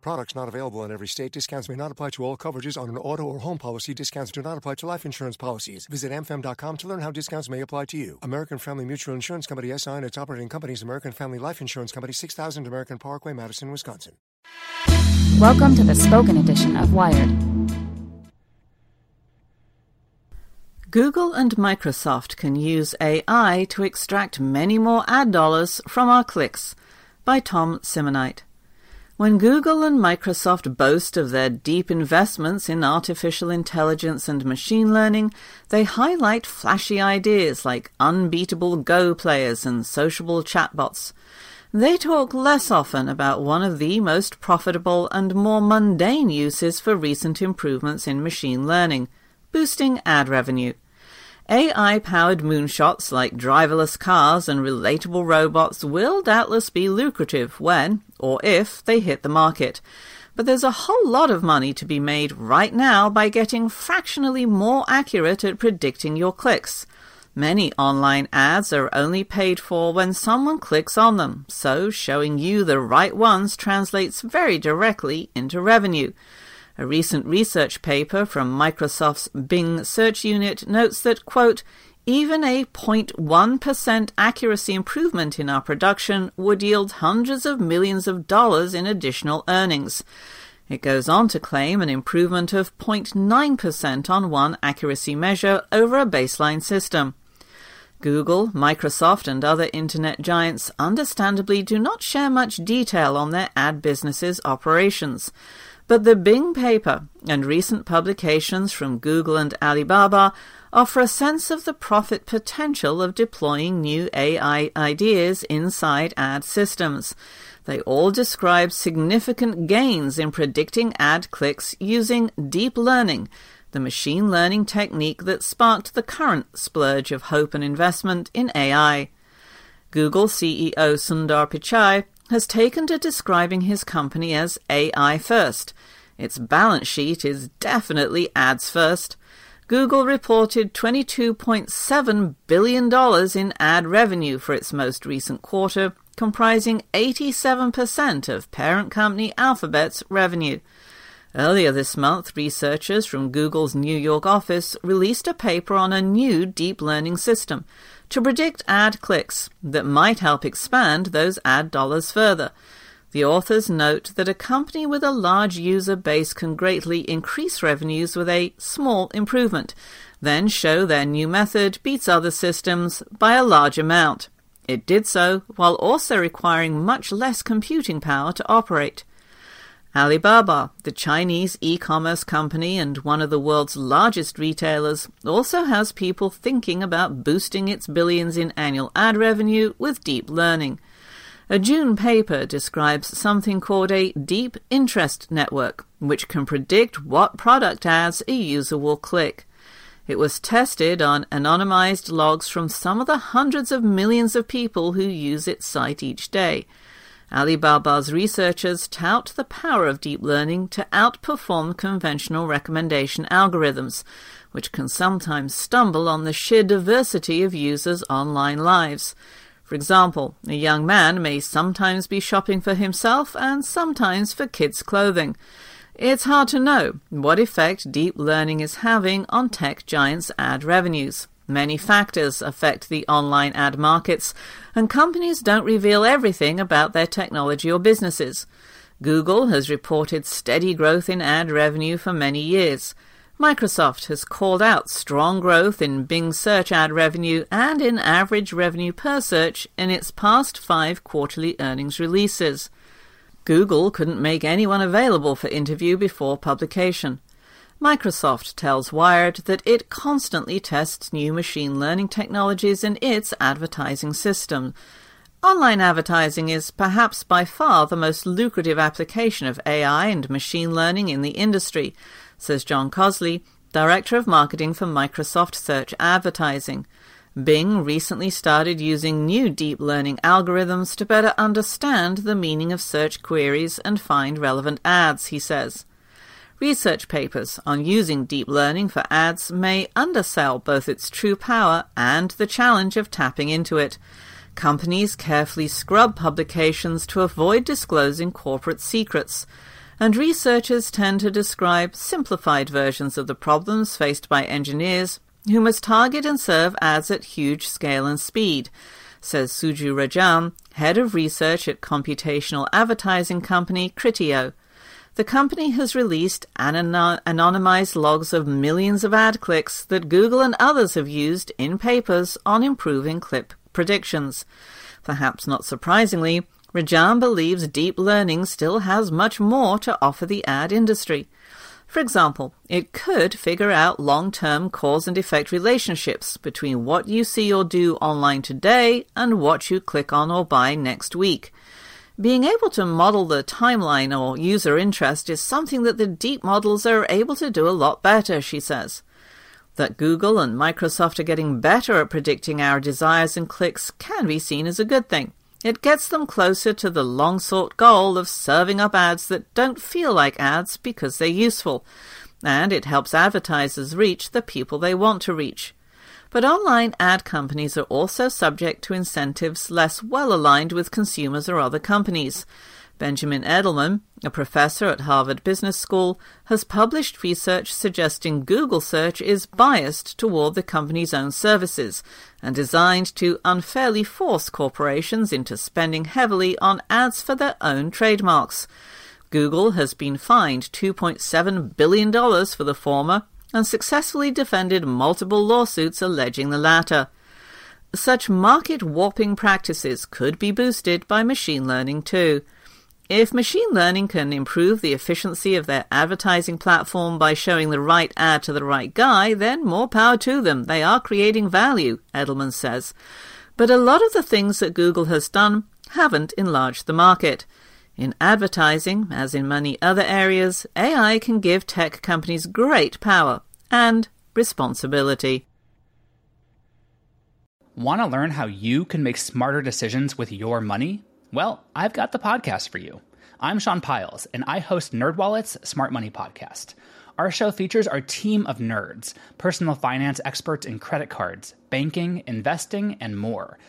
Products not available in every state. Discounts may not apply to all coverages on an auto or home policy. Discounts do not apply to life insurance policies. Visit amfam.com to learn how discounts may apply to you. American Family Mutual Insurance Company SI and its operating companies American Family Life Insurance Company 6000 American Parkway, Madison, Wisconsin. Welcome to the spoken edition of Wired. Google and Microsoft can use AI to extract many more ad dollars from our clicks. By Tom Simonite. When Google and Microsoft boast of their deep investments in artificial intelligence and machine learning, they highlight flashy ideas like unbeatable Go players and sociable chatbots. They talk less often about one of the most profitable and more mundane uses for recent improvements in machine learning boosting ad revenue. AI powered moonshots like driverless cars and relatable robots will doubtless be lucrative when, or if, they hit the market. But there's a whole lot of money to be made right now by getting fractionally more accurate at predicting your clicks. Many online ads are only paid for when someone clicks on them, so showing you the right ones translates very directly into revenue. A recent research paper from Microsoft's Bing search unit notes that, quote, even a 0.1% accuracy improvement in our production would yield hundreds of millions of dollars in additional earnings. It goes on to claim an improvement of 0.9% on one accuracy measure over a baseline system. Google, Microsoft, and other internet giants understandably do not share much detail on their ad businesses' operations. But the Bing paper and recent publications from Google and Alibaba offer a sense of the profit potential of deploying new AI ideas inside ad systems. They all describe significant gains in predicting ad clicks using deep learning, the machine learning technique that sparked the current splurge of hope and investment in AI. Google CEO Sundar Pichai has taken to describing his company as AI first. Its balance sheet is definitely ads first. Google reported $22.7 billion in ad revenue for its most recent quarter, comprising 87% of parent company Alphabet's revenue. Earlier this month, researchers from Google's New York office released a paper on a new deep learning system to predict ad clicks that might help expand those ad dollars further. The authors note that a company with a large user base can greatly increase revenues with a small improvement, then show their new method beats other systems by a large amount. It did so while also requiring much less computing power to operate. Alibaba, the Chinese e-commerce company and one of the world's largest retailers, also has people thinking about boosting its billions in annual ad revenue with deep learning. A June paper describes something called a deep interest network, which can predict what product ads a user will click. It was tested on anonymized logs from some of the hundreds of millions of people who use its site each day. Alibaba's researchers tout the power of deep learning to outperform conventional recommendation algorithms, which can sometimes stumble on the sheer diversity of users' online lives. For example, a young man may sometimes be shopping for himself and sometimes for kids' clothing. It's hard to know what effect deep learning is having on tech giants' ad revenues. Many factors affect the online ad markets, and companies don't reveal everything about their technology or businesses. Google has reported steady growth in ad revenue for many years. Microsoft has called out strong growth in Bing search ad revenue and in average revenue per search in its past five quarterly earnings releases. Google couldn't make anyone available for interview before publication. Microsoft tells Wired that it constantly tests new machine learning technologies in its advertising system. Online advertising is perhaps by far the most lucrative application of AI and machine learning in the industry, says John Cosley, Director of Marketing for Microsoft Search Advertising. Bing recently started using new deep learning algorithms to better understand the meaning of search queries and find relevant ads, he says. Research papers on using deep learning for ads may undersell both its true power and the challenge of tapping into it. Companies carefully scrub publications to avoid disclosing corporate secrets, and researchers tend to describe simplified versions of the problems faced by engineers who must target and serve ads at huge scale and speed, says Suju Rajan, head of research at computational advertising company Criteo. The company has released anonymized logs of millions of ad clicks that Google and others have used in papers on improving click predictions. Perhaps not surprisingly, Rajan believes deep learning still has much more to offer the ad industry. For example, it could figure out long term cause and effect relationships between what you see or do online today and what you click on or buy next week. Being able to model the timeline or user interest is something that the deep models are able to do a lot better, she says. That Google and Microsoft are getting better at predicting our desires and clicks can be seen as a good thing. It gets them closer to the long sought goal of serving up ads that don't feel like ads because they're useful, and it helps advertisers reach the people they want to reach. But online ad companies are also subject to incentives less well aligned with consumers or other companies. Benjamin Edelman, a professor at Harvard Business School, has published research suggesting Google search is biased toward the company's own services and designed to unfairly force corporations into spending heavily on ads for their own trademarks. Google has been fined $2.7 billion for the former and successfully defended multiple lawsuits alleging the latter. Such market warping practices could be boosted by machine learning too. If machine learning can improve the efficiency of their advertising platform by showing the right ad to the right guy, then more power to them. They are creating value, Edelman says. But a lot of the things that Google has done haven't enlarged the market. In advertising, as in many other areas, AI can give tech companies great power and responsibility. Want to learn how you can make smarter decisions with your money? Well, I've got the podcast for you. I'm Sean Pyles, and I host NerdWallet's Smart Money Podcast. Our show features our team of nerds, personal finance experts in credit cards, banking, investing, and more –